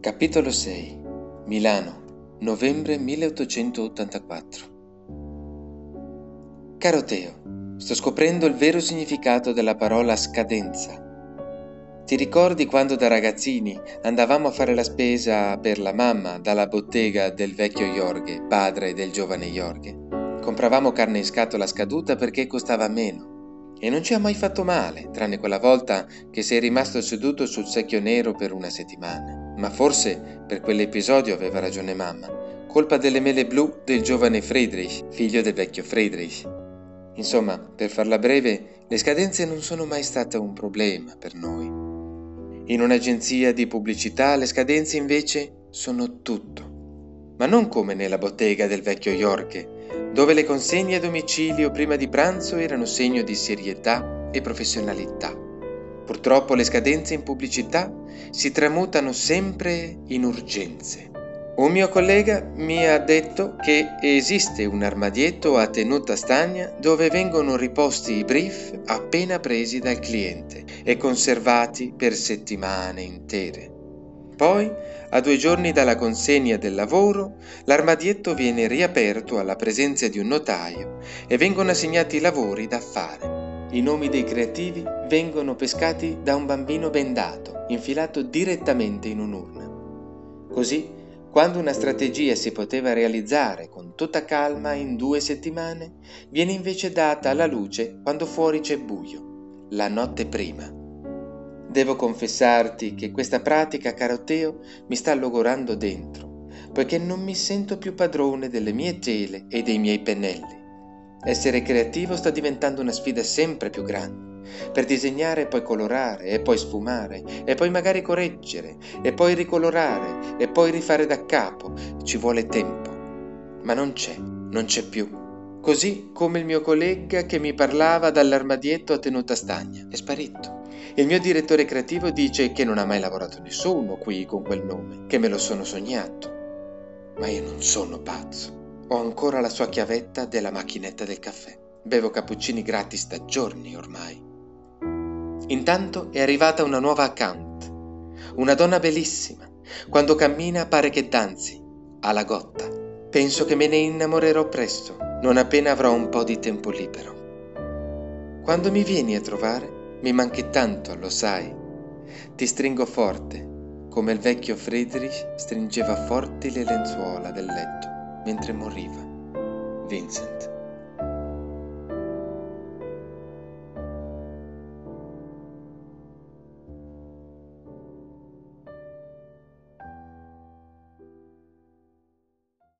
Capitolo 6 Milano, novembre 1884 Caro Teo, sto scoprendo il vero significato della parola scadenza. Ti ricordi quando da ragazzini andavamo a fare la spesa per la mamma dalla bottega del vecchio Jorge, padre del giovane Jorge? Compravamo carne in scatola scaduta perché costava meno e non ci ha mai fatto male, tranne quella volta che sei rimasto seduto sul secchio nero per una settimana. Ma forse per quell'episodio aveva ragione mamma. Colpa delle mele blu del giovane Friedrich, figlio del vecchio Friedrich. Insomma, per farla breve, le scadenze non sono mai state un problema per noi. In un'agenzia di pubblicità le scadenze invece sono tutto. Ma non come nella bottega del vecchio Jorge, dove le consegne a domicilio prima di pranzo erano segno di serietà e professionalità. Purtroppo le scadenze in pubblicità si tramutano sempre in urgenze. Un mio collega mi ha detto che esiste un armadietto a tenuta stagna dove vengono riposti i brief appena presi dal cliente e conservati per settimane intere. Poi, a due giorni dalla consegna del lavoro, l'armadietto viene riaperto alla presenza di un notaio e vengono assegnati i lavori da fare. I nomi dei creativi vengono pescati da un bambino bendato, infilato direttamente in un'urna. Così, quando una strategia si poteva realizzare con tutta calma in due settimane, viene invece data alla luce quando fuori c'è buio, la notte prima. Devo confessarti che questa pratica, caro Teo, mi sta logorando dentro, poiché non mi sento più padrone delle mie tele e dei miei pennelli. Essere creativo sta diventando una sfida sempre più grande. Per disegnare e poi colorare, e poi sfumare, e poi magari correggere, e poi ricolorare, e poi rifare da capo, ci vuole tempo. Ma non c'è, non c'è più. Così come il mio collega che mi parlava dall'armadietto a tenuta stagna, è sparito. Il mio direttore creativo dice che non ha mai lavorato nessuno qui con quel nome, che me lo sono sognato. Ma io non sono pazzo. Ho ancora la sua chiavetta della macchinetta del caffè. Bevo cappuccini gratis da giorni ormai. Intanto è arrivata una nuova account. Una donna bellissima. Quando cammina pare che danzi. Ha la gotta. Penso che me ne innamorerò presto, non appena avrò un po' di tempo libero. Quando mi vieni a trovare, mi manchi tanto, lo sai. Ti stringo forte, come il vecchio Friedrich stringeva forti le lenzuola del letto mentre moriva. Vincent.